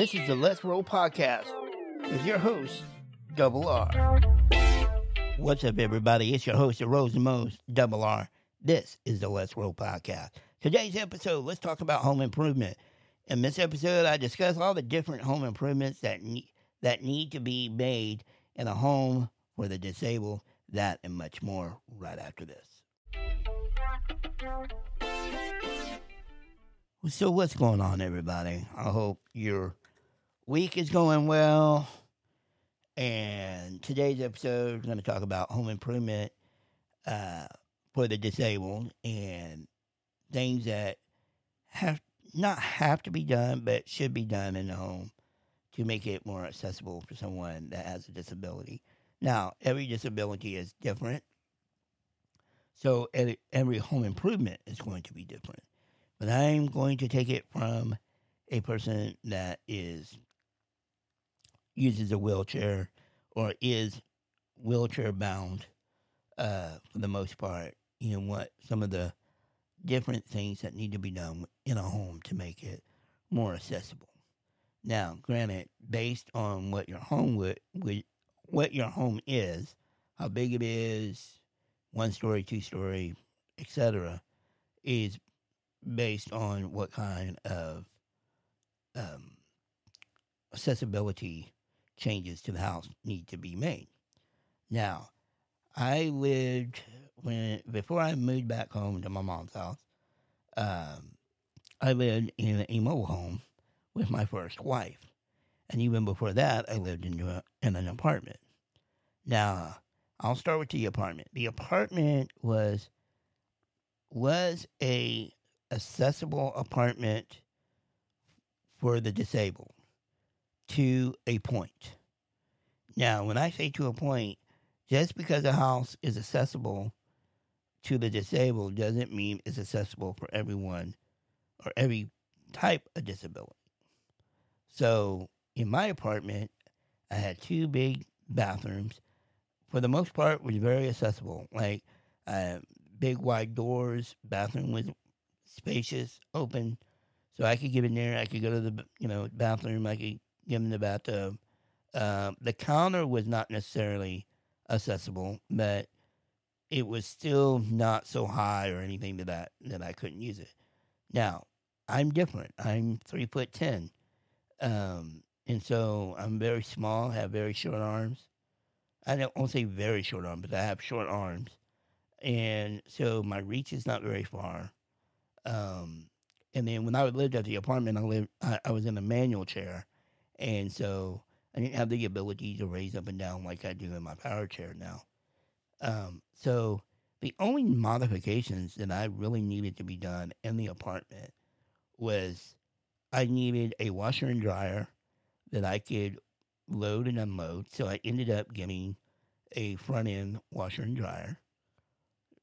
This is the Let's Roll podcast with your host, Double R. What's up, everybody? It's your host, the Rose and Mose, Double R. This is the Let's Roll podcast. Today's episode, let's talk about home improvement. In this episode, I discuss all the different home improvements that need, that need to be made in a home for the disabled, that and much more right after this. So, what's going on, everybody? I hope your week is going well. And today's episode is going to talk about home improvement uh, for the disabled and things that have not have to be done, but should be done in the home to make it more accessible for someone that has a disability. Now, every disability is different, so every, every home improvement is going to be different. But I'm going to take it from a person that is uses a wheelchair or is wheelchair bound uh, for the most part. You know what some of the different things that need to be done in a home to make it more accessible. Now, granted, based on what your home would, would what your home is, how big it is, one story, two story, etc., is based on what kind of um, accessibility changes to the house need to be made. Now, I lived when before I moved back home to my mom's house. Um, I lived in a mobile home with my first wife, and even before that, I lived in a, in an apartment. Now, I'll start with the apartment. The apartment was was a accessible apartment for the disabled to a point. Now, when I say to a point, just because a house is accessible to the disabled doesn't mean it's accessible for everyone or every type of disability. So, in my apartment, I had two big bathrooms. For the most part, was very accessible. Like uh, big wide doors. Bathroom was spacious, open, so I could get in there. I could go to the you know bathroom. I could get in the. Uh, the counter was not necessarily accessible, but it was still not so high or anything that I, that I couldn't use it. Now I'm different. I'm three foot ten, um, and so I'm very small. Have very short arms. I don't want to say very short arms, but I have short arms, and so my reach is not very far. Um, and then when I lived at the apartment, I lived I, I was in a manual chair, and so I didn't have the ability to raise up and down like I do in my power chair now. Um, so the only modifications that I really needed to be done in the apartment was I needed a washer and dryer that I could load and unload. So I ended up getting a front end washer and dryer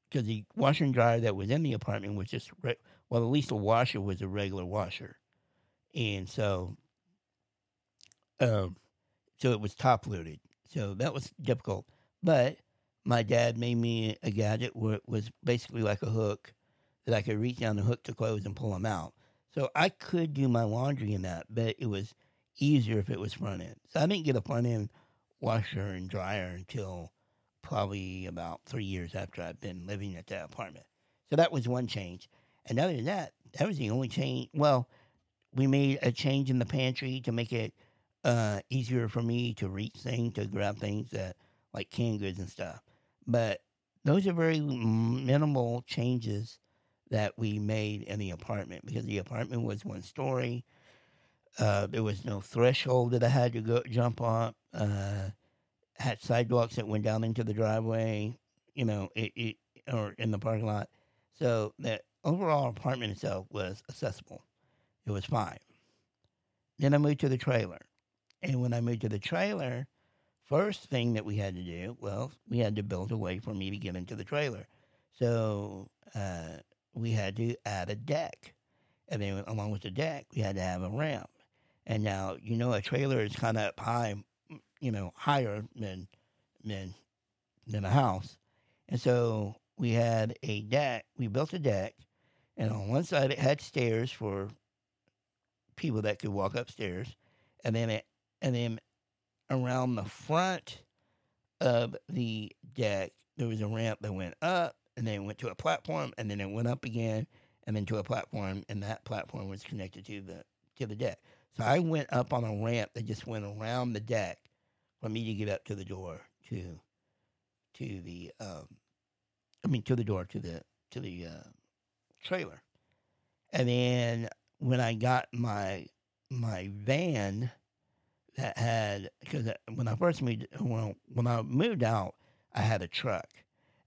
because the washer and dryer that was in the apartment was just re- well, at least the washer was a regular washer, and so, um, so it was top loaded. So that was difficult. But my dad made me a gadget where it was basically like a hook that I could reach down the hook to clothes and pull them out. So I could do my laundry in that, but it was easier if it was front end. So I didn't get a front end washer and dryer until probably about three years after I'd been living at that apartment. So that was one change. And other than that, that was the only change. Well, we made a change in the pantry to make it uh, easier for me to reach things, to grab things that like canned goods and stuff. But those are very minimal changes that we made in the apartment because the apartment was one story. Uh, there was no threshold that I had to go jump up. Uh, had sidewalks that went down into the driveway, you know, it, it or in the parking lot. So the overall apartment itself was accessible. It was fine. Then I moved to the trailer. And when I moved to the trailer, first thing that we had to do, well, we had to build a way for me to get into the trailer. So uh, we had to add a deck. And then along with the deck, we had to have a ramp. And now, you know, a trailer is kind of up high you know, higher than than than a house. And so we had a deck. We built a deck, and on one side it had stairs for people that could walk upstairs, and then it, and then around the front of the deck there was a ramp that went up, and then went to a platform, and then it went up again, and then to a platform, and that platform was connected to the to the deck. So I went up on a ramp that just went around the deck for me to get up to the door to to the um, I mean to the door to the to the uh, trailer, and then when I got my my van that had because when I first moved well when I moved out I had a truck,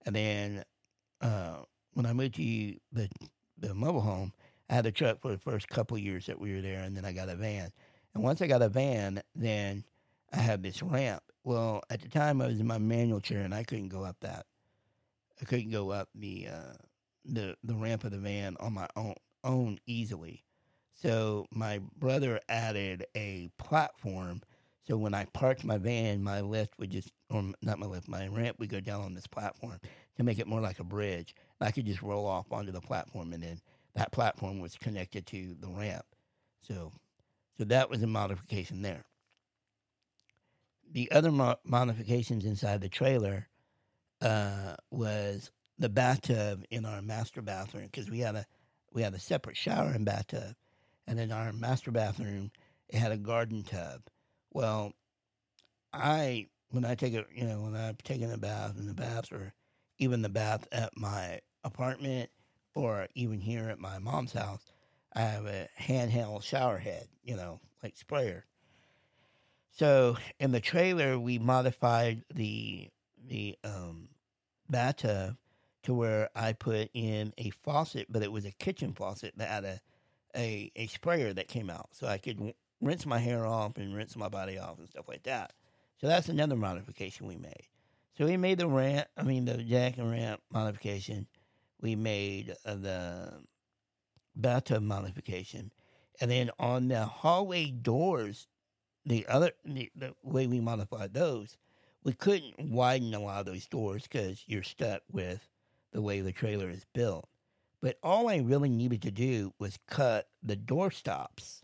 and then uh, when I moved to the the mobile home I had a truck for the first couple years that we were there, and then I got a van. And once I got a van, then I had this ramp. Well, at the time I was in my manual chair, and I couldn't go up that. I couldn't go up the uh, the the ramp of the van on my own own easily. So my brother added a platform. So when I parked my van, my lift would just, or not my lift, my ramp would go down on this platform to make it more like a bridge. I could just roll off onto the platform and then that platform was connected to the ramp. So, so that was a modification there. The other mo- modifications inside the trailer uh, was the bathtub in our master bathroom because we had a we had a separate shower and bathtub, and in our master bathroom it had a garden tub. Well, I when I take a you know when I'm taking a bath in the bath or even the bath at my apartment or even here at my mom's house, I have a handheld shower head, you know, like sprayer. So in the trailer, we modified the the um, bathtub to where I put in a faucet, but it was a kitchen faucet that had a a, a sprayer that came out, so I could rinse my hair off and rinse my body off and stuff like that. So that's another modification we made. So we made the ramp, I mean the jack and ramp modification we made uh, the bathtub modification. And then on the hallway doors, the other the, the way we modified those, we couldn't widen a lot of those doors because you're stuck with the way the trailer is built. But all I really needed to do was cut the door stops,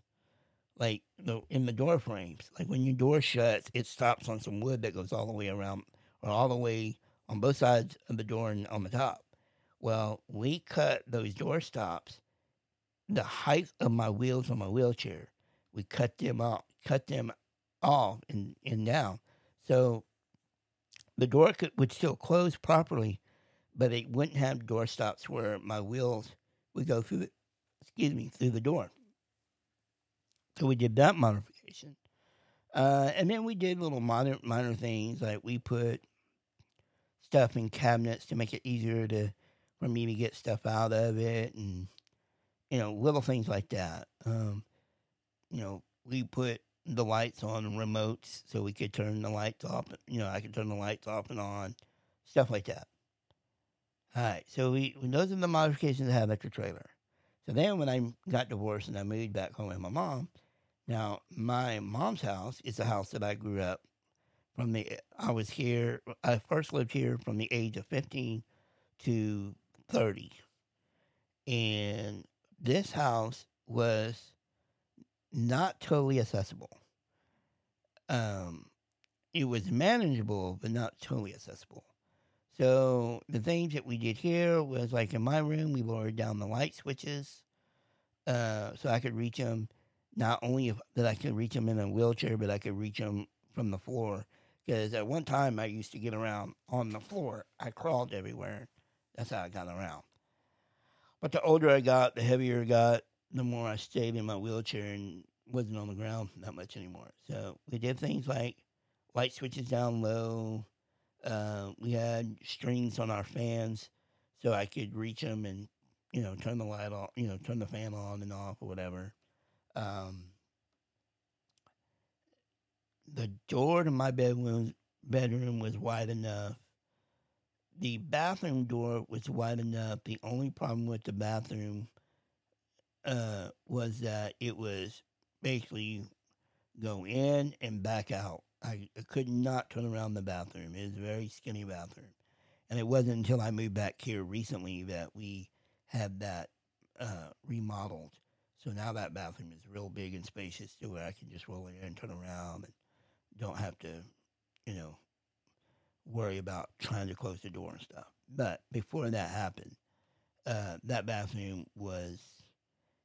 like the in the door frames. Like when your door shuts, it stops on some wood that goes all the way around or all the way on both sides of the door and on the top. Well, we cut those door stops, the height of my wheels on my wheelchair. We cut them off, cut them off and, and down. So the door could, would still close properly, but it wouldn't have door stops where my wheels would go through, it, excuse me, through the door. So we did that modification. Uh, and then we did little minor, minor things like we put stuff in cabinets to make it easier to for me to get stuff out of it and you know little things like that um, you know we put the lights on remotes so we could turn the lights off you know i could turn the lights off and on stuff like that all right so we those are the modifications i had at the trailer so then when i got divorced and i moved back home with my mom now my mom's house is the house that i grew up from the i was here i first lived here from the age of 15 to 30. And this house was not totally accessible. Um, it was manageable, but not totally accessible. So the things that we did here was like in my room, we lowered down the light switches uh, so I could reach them. Not only that I could reach them in a wheelchair, but I could reach them from the floor. Because at one time I used to get around on the floor. I crawled everywhere. That's how I got around. But the older I got, the heavier I got, the more I stayed in my wheelchair and wasn't on the ground that much anymore. So we did things like light switches down low. Uh, we had strings on our fans so I could reach them and, you know, turn the light on, you know, turn the fan on and off or whatever. Um, the door to my bedroom bedroom was wide enough the bathroom door was wide enough. The only problem with the bathroom uh, was that it was basically go in and back out. I, could not turn around the bathroom. It was a very skinny bathroom. And it wasn't until I moved back here recently that we had that uh, remodeled. So now that bathroom is real big and spacious to where I can just roll in and turn around and don't have to, you know, worry about trying to close the door and stuff. But before that happened, uh, that bathroom was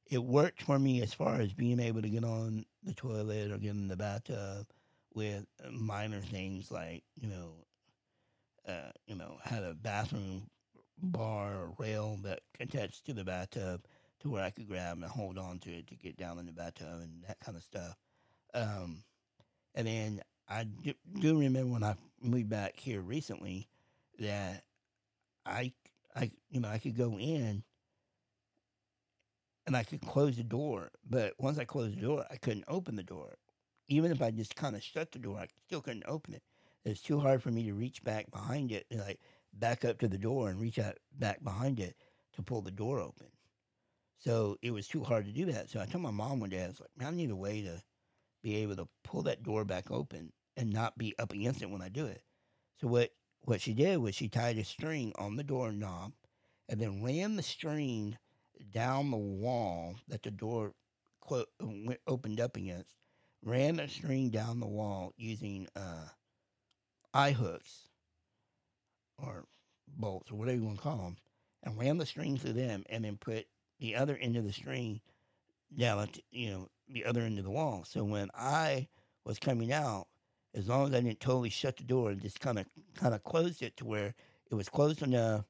it worked for me as far as being able to get on the toilet or get in the bathtub with minor things like you know, uh, you know, had a bathroom bar or rail that attached to the bathtub to where I could grab and hold on to it to get down in the bathtub and that kind of stuff. Um, and then I do, do remember when I moved back here recently that I, I, you know, I could go in and I could close the door, but once I closed the door, I couldn't open the door. Even if I just kind of shut the door, I still couldn't open it. It's too hard for me to reach back behind it, like back up to the door and reach out back behind it to pull the door open. So it was too hard to do that. So I told my mom one day, I was like, man, I need a way to be able to pull that door back open and not be up against it when I do it. So what what she did was she tied a string on the doorknob and then ran the string down the wall that the door opened up against. Ran the string down the wall using uh, eye hooks or bolts or whatever you want to call them, and ran the string through them, and then put the other end of the string down you know the other end of the wall. So when I was coming out, as long as I didn't totally shut the door and just kind of kind of closed it to where it was closed enough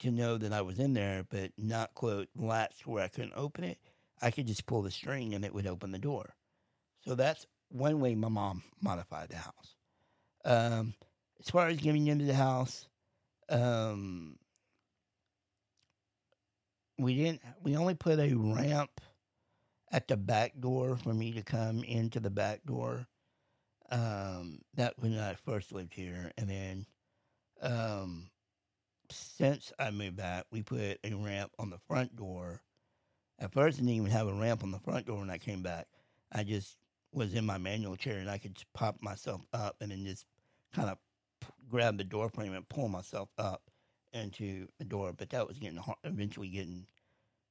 to know that I was in there, but not quote latched where I couldn't open it, I could just pull the string and it would open the door. So that's one way my mom modified the house. Um, as far as getting into the house, um, we didn't. We only put a ramp at the back door for me to come into the back door. Um, that when I first lived here, and then um, since I moved back, we put a ramp on the front door. At first, I didn't even have a ramp on the front door when I came back. I just was in my manual chair and I could just pop myself up and then just kind of grab the door frame and pull myself up into the door. But that was getting hard, eventually getting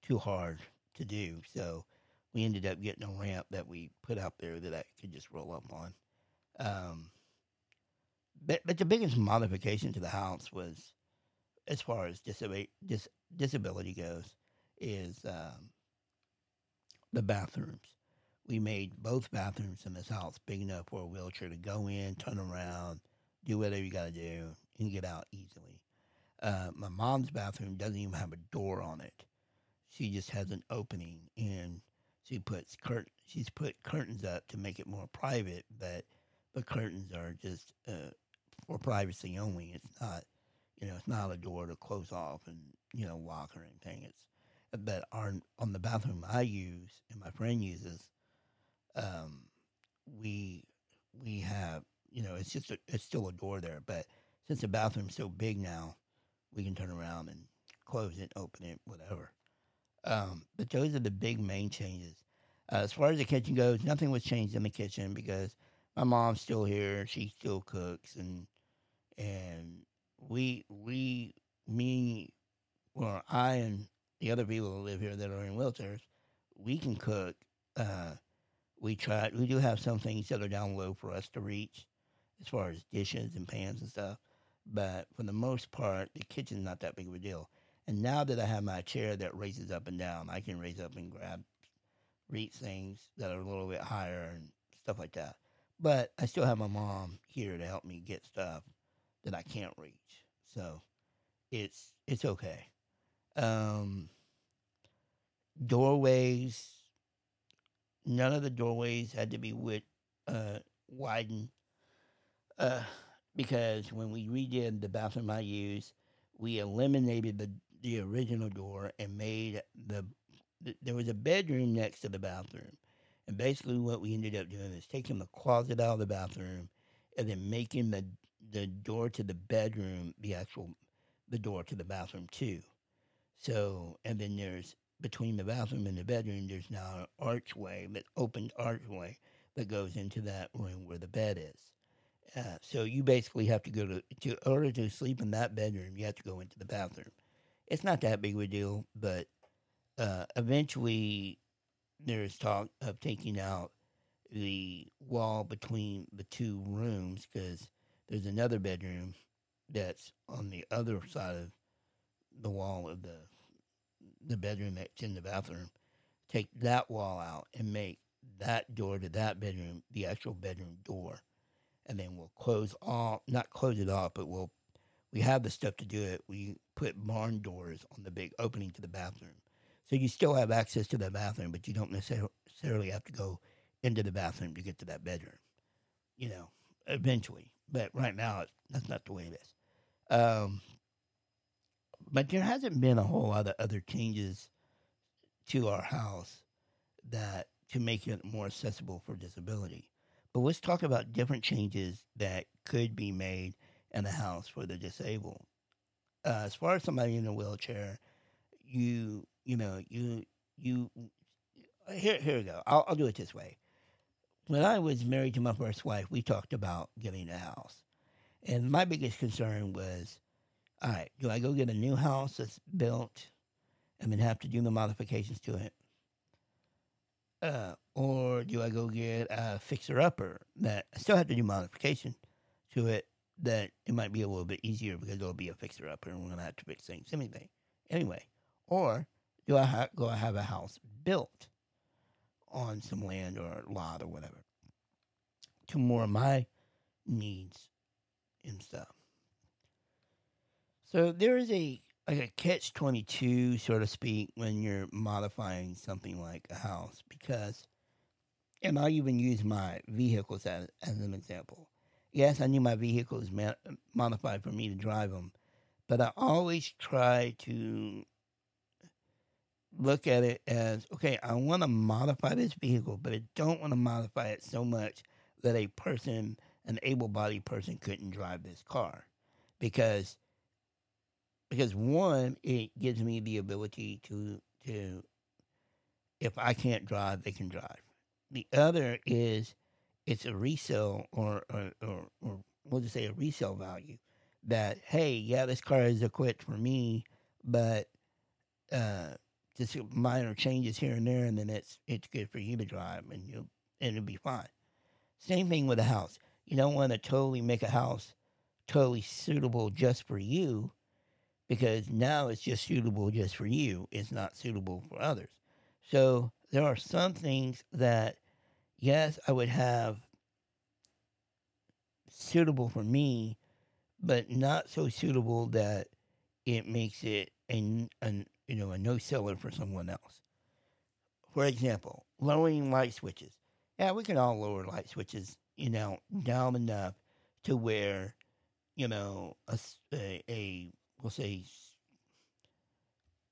too hard to do. So we ended up getting a ramp that we put out there that I could just roll up on. Um, but, but the biggest modification to the house was as far as disability, dis, disability goes, is um, the bathrooms. We made both bathrooms in this house big enough for a wheelchair to go in, turn around, do whatever you got to do, and get out easily. Uh, my mom's bathroom doesn't even have a door on it. She just has an opening, and she puts curt- she's put curtains up to make it more private, but the curtains are just uh, for privacy only. It's not you know, it's not a door to close off and you know lock or anything. It's but our on the bathroom I use and my friend uses, um, we we have you know it's just a, it's still a door there, but since the bathroom's so big now, we can turn around and close it, open it, whatever. Um, but those are the big main changes. Uh, as far as the kitchen goes, nothing was changed in the kitchen because my mom's still here. She still cooks and and we we me well I and the other people who live here that are in wheelchairs, we can cook. Uh, we try. We do have some things that are down low for us to reach, as far as dishes and pans and stuff. But for the most part, the kitchen's not that big of a deal. And now that I have my chair that raises up and down, I can raise up and grab, reach things that are a little bit higher and stuff like that. But I still have my mom here to help me get stuff that I can't reach. So it's it's okay. Um, doorways. None of the doorways had to be wit, uh, widened uh, because when we redid the bathroom I used, we eliminated the the original door and made the, the there was a bedroom next to the bathroom. And basically, what we ended up doing is taking the closet out of the bathroom and then making the the door to the bedroom the actual the door to the bathroom too. So and then there's between the bathroom and the bedroom there's now an archway, that opened archway that goes into that room where the bed is. Uh, so you basically have to go to, to in order to sleep in that bedroom, you have to go into the bathroom. It's not that big of a deal, but uh, eventually there's talk of taking out the wall between the two rooms because there's another bedroom that's on the other side of the wall of the the bedroom that's in the bathroom. Take that wall out and make that door to that bedroom the actual bedroom door, and then we'll close off not close it off, but we'll we have the stuff to do it. We put barn doors on the big opening to the bathroom. So you still have access to the bathroom, but you don't necessarily have to go into the bathroom to get to that bedroom. You know, eventually. But right now, that's not the way it is. Um, but there hasn't been a whole lot of other changes to our house that to make it more accessible for disability. But let's talk about different changes that could be made in the house for the disabled. Uh, as far as somebody in a wheelchair, you you know you you here here we go. I'll, I'll do it this way. When I was married to my first wife, we talked about getting a house, and my biggest concern was, all right, do I go get a new house that's built, and then have to do the modifications to it, uh, or do I go get a fixer upper that I still have to do modification to it, that it might be a little bit easier because it'll be a fixer upper and we're gonna have to fix things anyway. Anyway, or do I ha- go have a house built on some land or lot or whatever to more of my needs and stuff? So there is a like a catch twenty two, so to speak, when you're modifying something like a house because, and I'll even use my vehicles as, as an example yes, I knew my vehicle was ma- modified for me to drive them, but I always try to look at it as okay, I want to modify this vehicle, but I don't want to modify it so much that a person, an able bodied person, couldn't drive this car. Because because one, it gives me the ability to to if I can't drive, they can drive. The other is it's a resale or or, or, or we'll just say a resale value that hey yeah this car is equipped for me but uh just minor changes here and there and then it's it's good for you to drive and you and it'll be fine same thing with a house you don't want to totally make a house totally suitable just for you because now it's just suitable just for you it's not suitable for others so there are some things that yes, I would have suitable for me, but not so suitable that it makes it a, a you know a no seller for someone else. For example, lowering light switches. Yeah, we can all lower light switches, you know, down enough to where, you know, a, a, a we'll say,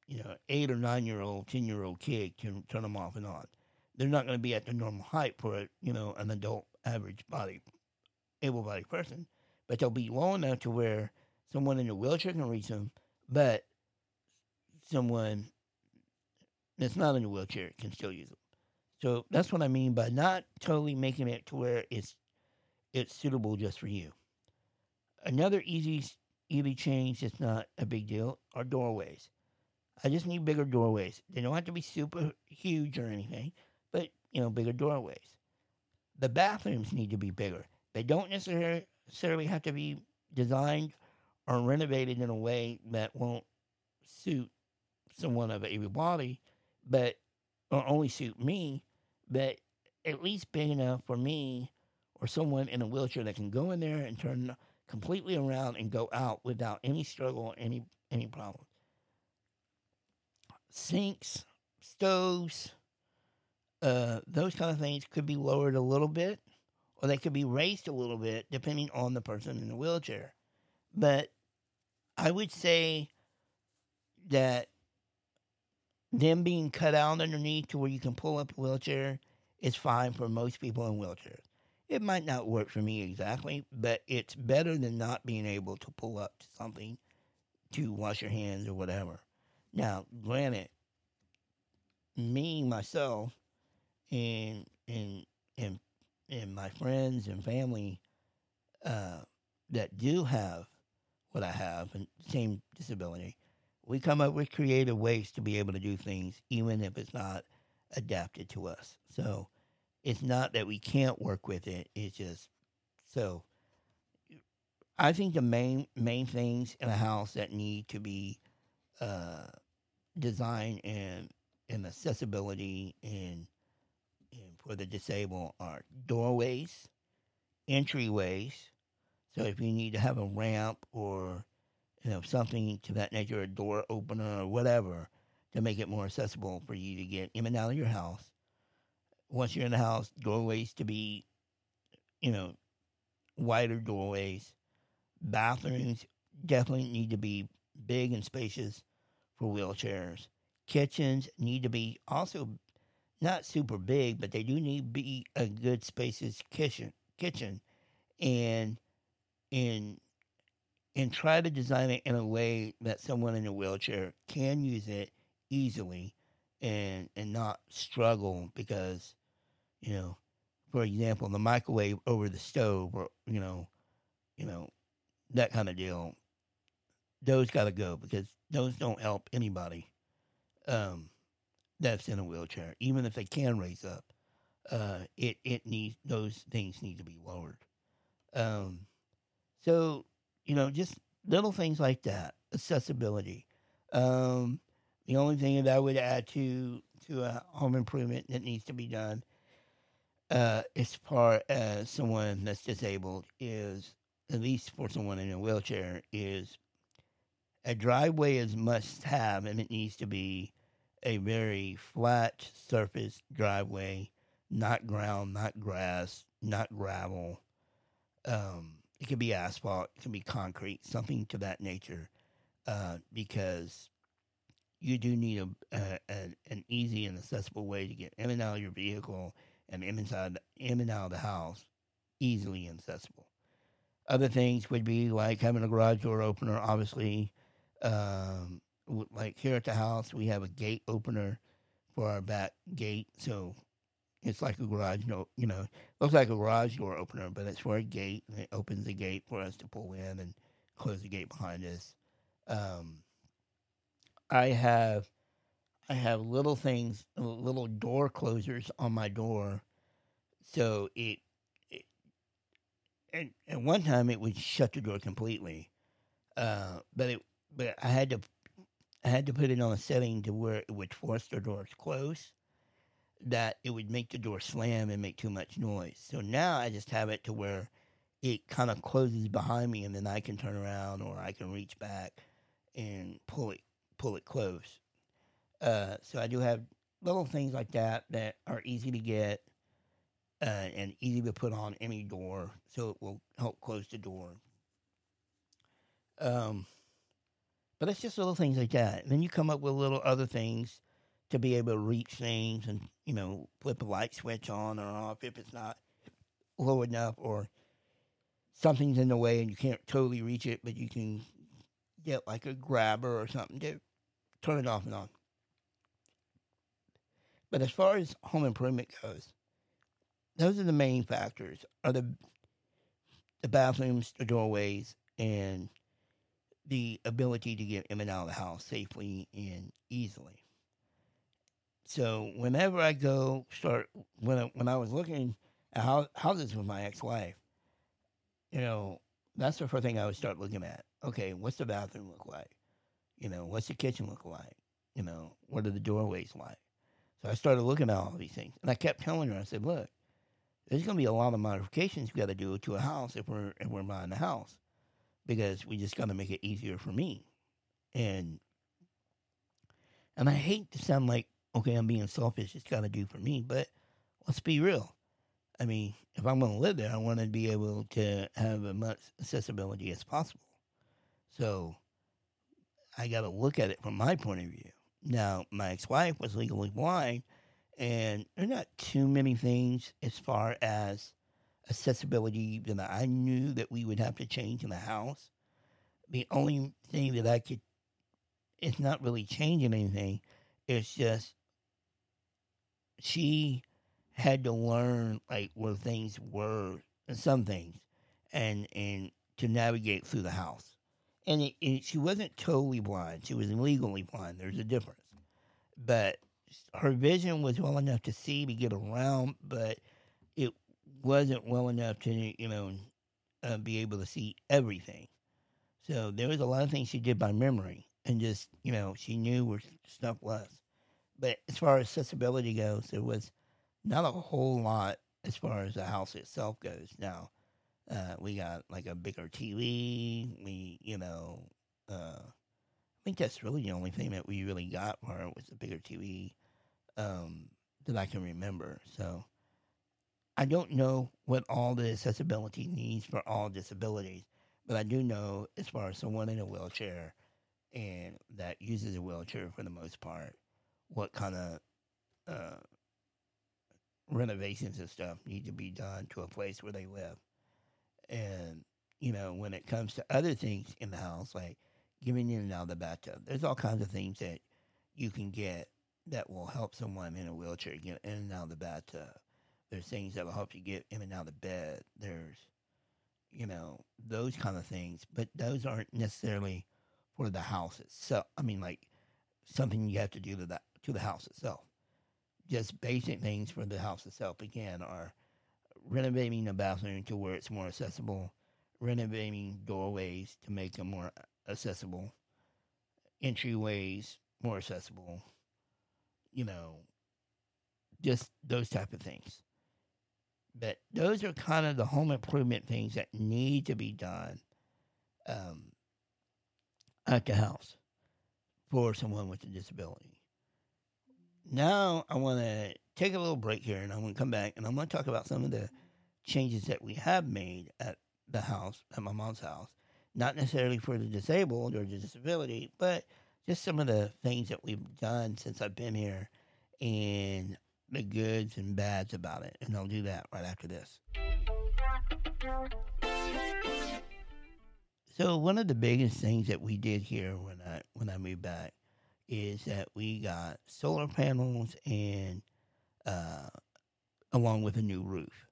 you know, eight or nine year old, ten year old kid can turn them off and on they're not going to be at the normal height for a, you know an adult average body able-bodied person, but they'll be low enough to where someone in a wheelchair can reach them, but someone that's not in a wheelchair can still use them. So that's what I mean by not totally making it to where it's it's suitable just for you. Another easy easy change It's not a big deal are doorways. I just need bigger doorways. They don't have to be super huge or anything but you know, bigger doorways. The bathrooms need to be bigger. They don't necessarily have to be designed or renovated in a way that won't suit someone of able body, but or only suit me, but at least big enough for me or someone in a wheelchair that can go in there and turn completely around and go out without any struggle or any any problem. Sinks, stoves, uh, those kind of things could be lowered a little bit or they could be raised a little bit depending on the person in the wheelchair. But I would say that them being cut out underneath to where you can pull up a wheelchair is fine for most people in wheelchairs. It might not work for me exactly, but it's better than not being able to pull up to something to wash your hands or whatever. Now, granted, me myself, and and and and my friends and family uh, that do have what I have and same disability, we come up with creative ways to be able to do things, even if it's not adapted to us. So it's not that we can't work with it. It's just so. I think the main main things in a house that need to be uh, designed and and accessibility and and for the disabled are doorways, entryways. So if you need to have a ramp or you know something to that nature, a door opener or whatever, to make it more accessible for you to get in and out of your house. Once you're in the house, doorways to be, you know, wider doorways. Bathrooms definitely need to be big and spacious for wheelchairs. Kitchens need to be also not super big, but they do need to be a good spacious kitchen kitchen and and and try to design it in a way that someone in a wheelchair can use it easily and and not struggle because you know for example the microwave over the stove or you know you know that kind of deal those got to go because those don't help anybody um, that's in a wheelchair. Even if they can raise up uh, it it needs those things need to be lowered. Um, so you know just little things like that accessibility. Um, the only thing that I would add to to a home improvement that needs to be done, uh, as far as someone that's disabled, is at least for someone in a wheelchair, is a driveway is must have, and it needs to be a very flat surface driveway, not ground, not grass, not gravel. Um, it could be asphalt, it can be concrete, something to that nature, uh, because you do need a, a, a, an easy and accessible way to get in and out of your vehicle and inside in and out of the house easily accessible. Other things would be like having a garage door opener. Obviously, um, like here at the house, we have a gate opener for our back gate, so it's like a garage door. You know, looks like a garage door opener, but it's for a gate, and it opens the gate for us to pull in and close the gate behind us. Um, I have I have little things, little door closers on my door, so it, it and at one time it would shut the door completely, uh, but it but I had to I had to put it on a setting to where it would force the doors close, that it would make the door slam and make too much noise. So now I just have it to where it kind of closes behind me, and then I can turn around or I can reach back and pull it pull it close. Uh, so I do have little things like that that are easy to get uh, and easy to put on any door, so it will help close the door. Um, but it's just little things like that. And then you come up with little other things to be able to reach things and, you know, flip a light switch on or off if it's not low enough or something's in the way and you can't totally reach it, but you can get like a grabber or something to turn it off and on. But as far as home improvement goes, those are the main factors are the the bathrooms, the doorways, and the ability to get in and out of the house safely and easily. So whenever I go start when I, when I was looking at houses with my ex-wife, you know, that's the first thing I would start looking at. Okay, what's the bathroom look like? You know, what's the kitchen look like? You know, what are the doorways like? So I started looking at all these things, and I kept telling her, I said, look, there's going to be a lot of modifications we got to do to a house if we're if we're buying a house, because we just got to make it easier for me, and and I hate to sound like okay, I'm being selfish. It's got to do for me, but let's be real. I mean, if I'm going to live there, I want to be able to have as much accessibility as possible. So I got to look at it from my point of view. Now, my ex wife was legally blind, and there are not too many things as far as accessibility that I knew that we would have to change in the house. The only thing that I could, it's not really changing anything, it's just she had to learn like where things were, and some things, and and to navigate through the house and it, it, she wasn't totally blind. She was legally blind. There's a difference, but her vision was well enough to see to get around, but it wasn't well enough to you know uh, be able to see everything. So there was a lot of things she did by memory, and just you know she knew where stuff was. But as far as accessibility goes, there was not a whole lot as far as the house itself goes. Now uh, we got like a bigger TV. We you know. Uh, I think that's really the only thing that we really got for it was a bigger TV um, that I can remember. So I don't know what all the accessibility needs for all disabilities, but I do know as far as someone in a wheelchair and that uses a wheelchair for the most part, what kind of uh, renovations and stuff need to be done to a place where they live. And, you know, when it comes to other things in the house, like getting in and out of the bathtub. There's all kinds of things that you can get that will help someone in a wheelchair get in and out of the bathtub. There's things that will help you get in and out of the bed. There's, you know, those kind of things. But those aren't necessarily for the house itself. I mean, like something you have to do to that to the house itself. Just basic things for the house itself. Again, are renovating the bathroom to where it's more accessible, renovating doorways to make them more accessible, entryways more accessible, you know, just those type of things. But those are kind of the home improvement things that need to be done um, at the house for someone with a disability. Now I want to take a little break here and I'm going to come back and I'm going to talk about some of the changes that we have made at the house, at my mom's house, not necessarily for the disabled or the disability, but just some of the things that we've done since I've been here and the goods and bads about it. And I'll do that right after this. So one of the biggest things that we did here when I when I moved back is that we got solar panels and uh, along with a new roof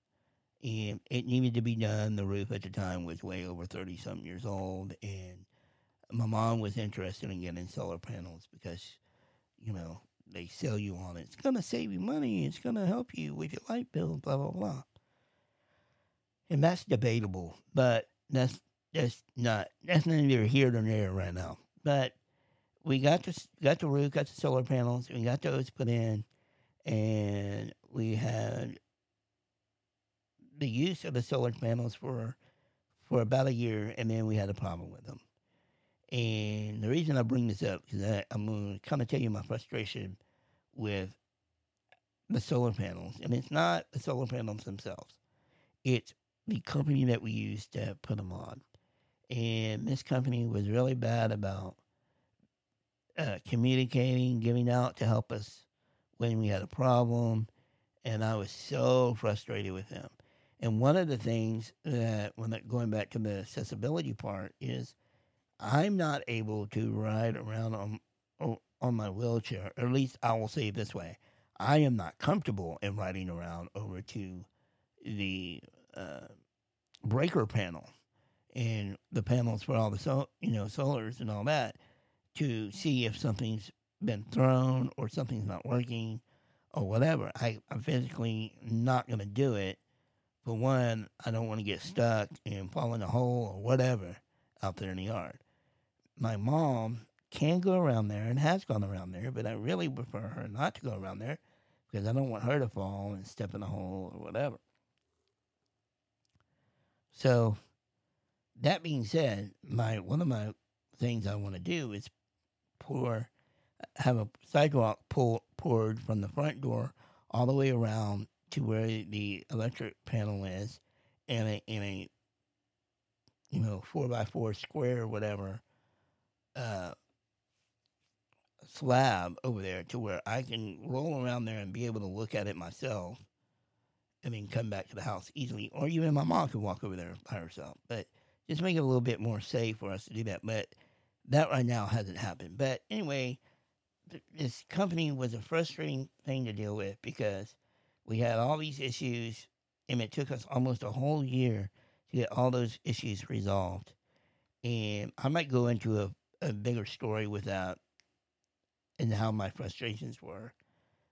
and it needed to be done. The roof at the time was way over 30 something years old, and my mom was interested in getting solar panels because, you know, they sell you on it. It's going to save you money, it's going to help you with your light bill, blah, blah, blah. And that's debatable, but that's that's not that's neither here nor there right now. But we got the got the roof, got the solar panels, we got those put in, and we had the use of the solar panels for for about a year, and then we had a problem with them. And the reason I bring this up is I'm going to kind of tell you my frustration with the solar panels, and it's not the solar panels themselves; it's the company that we used to put them on. And this company was really bad about uh, communicating, giving out to help us when we had a problem, and I was so frustrated with them. And one of the things that, when going back to the accessibility part, is I'm not able to ride around on on my wheelchair. Or at least I will say it this way: I am not comfortable in riding around over to the uh, breaker panel and the panels for all the so you know solars and all that to see if something's been thrown or something's not working or whatever. I, I'm physically not going to do it for one, I don't want to get stuck and fall in a hole or whatever out there in the yard. My mom can go around there and has gone around there, but I really prefer her not to go around there because I don't want her to fall and step in a hole or whatever. So, that being said, my one of my things I want to do is pour, have a sidewalk pull, poured from the front door all the way around to where the electric panel is in a in a you know four by four square or whatever uh, slab over there to where I can roll around there and be able to look at it myself and then come back to the house easily. Or even my mom could walk over there by herself. But just make it a little bit more safe for us to do that. But that right now hasn't happened. But anyway, th- this company was a frustrating thing to deal with because we had all these issues, and it took us almost a whole year to get all those issues resolved. And I might go into a, a bigger story with that and how my frustrations were.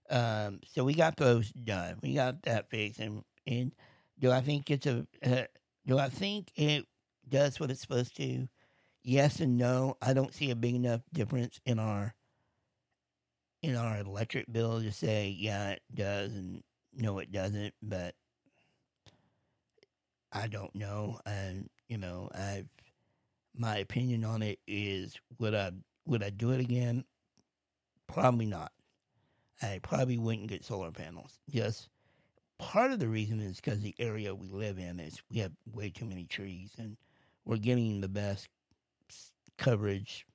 Um, so we got those done. We got that fixed, and and do I think it's a uh, do I think it does what it's supposed to? Yes and no. I don't see a big enough difference in our in our electric bill to say yeah it does and no it doesn't. But I don't know, and you know I've my opinion on it is would I would I do it again? Probably not. I probably wouldn't get solar panels. Just part of the reason is because the area we live in is we have way too many trees, and we're getting the best coverage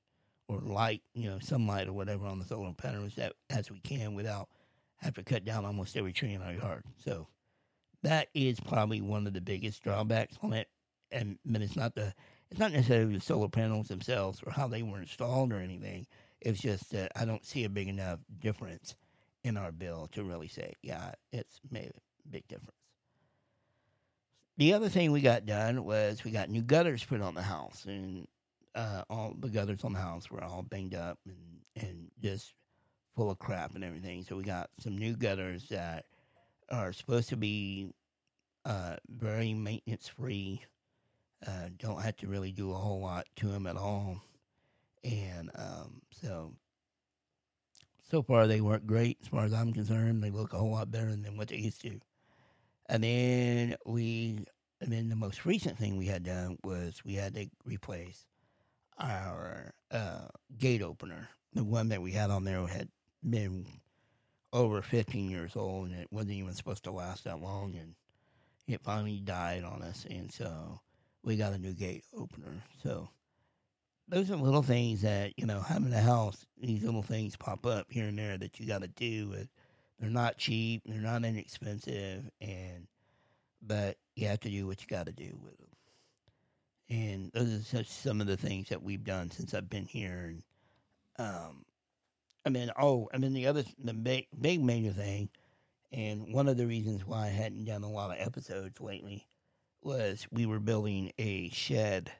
or light, you know, sunlight or whatever on the solar panels that as we can without have to cut down almost every tree in our yard. So that is probably one of the biggest drawbacks on it. And but it's not the it's not necessarily the solar panels themselves or how they were installed or anything. It's just that I don't see a big enough difference in our bill to really say, yeah, it's made a big difference. The other thing we got done was we got new gutters put on the house, and uh, all the gutters on the house were all banged up and, and just full of crap and everything. So we got some new gutters that are supposed to be uh, very maintenance free. Uh, don't have to really do a whole lot to them at all. And um, so so far they weren't great as far as I'm concerned. They look a whole lot better than what they used to. And then we, and then the most recent thing we had done was we had to replace our uh, gate opener. The one that we had on there had been over 15 years old, and it wasn't even supposed to last that long, and it finally died on us, and so we got a new gate opener. So those are little things that you know having a house these little things pop up here and there that you got to do With. they're not cheap they're not inexpensive and but you have to do what you got to do with them and those are some of the things that we've done since i've been here and um i mean oh i mean the other the big big major thing and one of the reasons why i hadn't done a lot of episodes lately was we were building a shed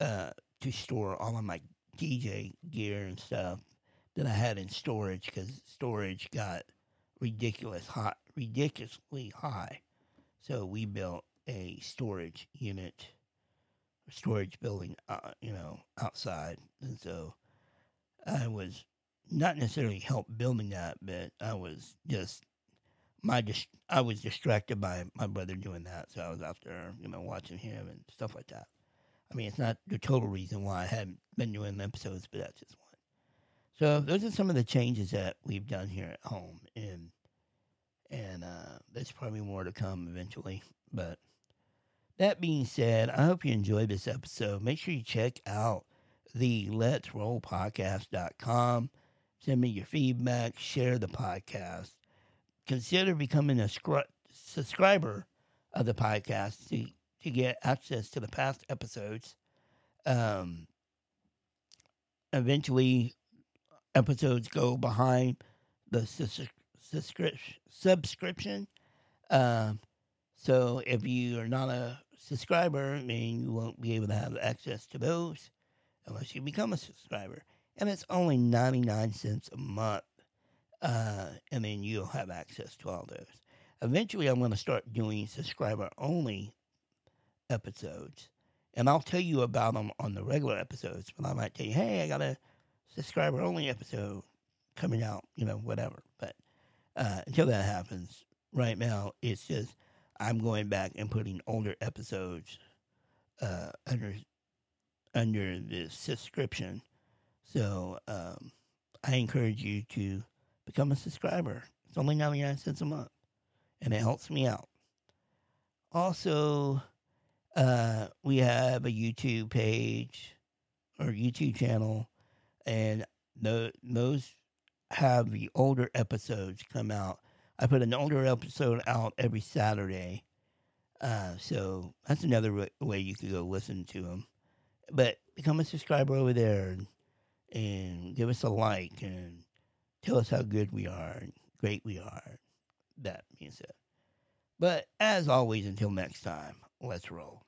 uh to store all of my DJ gear and stuff that I had in storage because storage got ridiculous hot, ridiculously high. So we built a storage unit, storage building, uh, you know, outside, and so I was not necessarily help building that, but I was just my dis- I was distracted by my brother doing that, so I was out there, you know, watching him and stuff like that. I mean, it's not the total reason why I haven't been doing episodes, but that's just one. So those are some of the changes that we've done here at home, and and uh, there's probably more to come eventually. But that being said, I hope you enjoyed this episode. Make sure you check out the Let's Roll Podcast.com. Send me your feedback, share the podcast. Consider becoming a scru- subscriber of the podcast to to get access to the past episodes. Um, eventually, episodes go behind the subscription. Um, so if you are not a subscriber, then you won't be able to have access to those unless you become a subscriber. And it's only 99 cents a month. Uh, and then you'll have access to all those. Eventually, I'm going to start doing subscriber only episodes. And I'll tell you about them on the regular episodes, but I might tell you, hey, I got a subscriber only episode coming out, you know, whatever. But uh, until that happens, right now, it's just I'm going back and putting older episodes uh, under under the subscription. So um, I encourage you to become a subscriber. It's only 99 cents a month, and it helps me out. Also, uh, we have a YouTube page or YouTube channel, and those have the older episodes come out. I put an older episode out every Saturday. Uh, so that's another way you could go listen to them. But become a subscriber over there and, and give us a like and tell us how good we are and great we are. That being said. But as always, until next time, let's roll.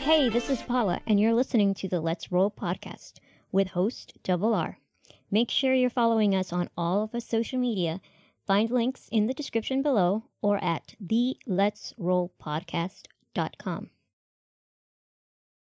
Hey, this is Paula, and you're listening to the Let's Roll podcast with host Double R. Make sure you're following us on all of our social media. Find links in the description below or at the Let's Roll Podcast.com.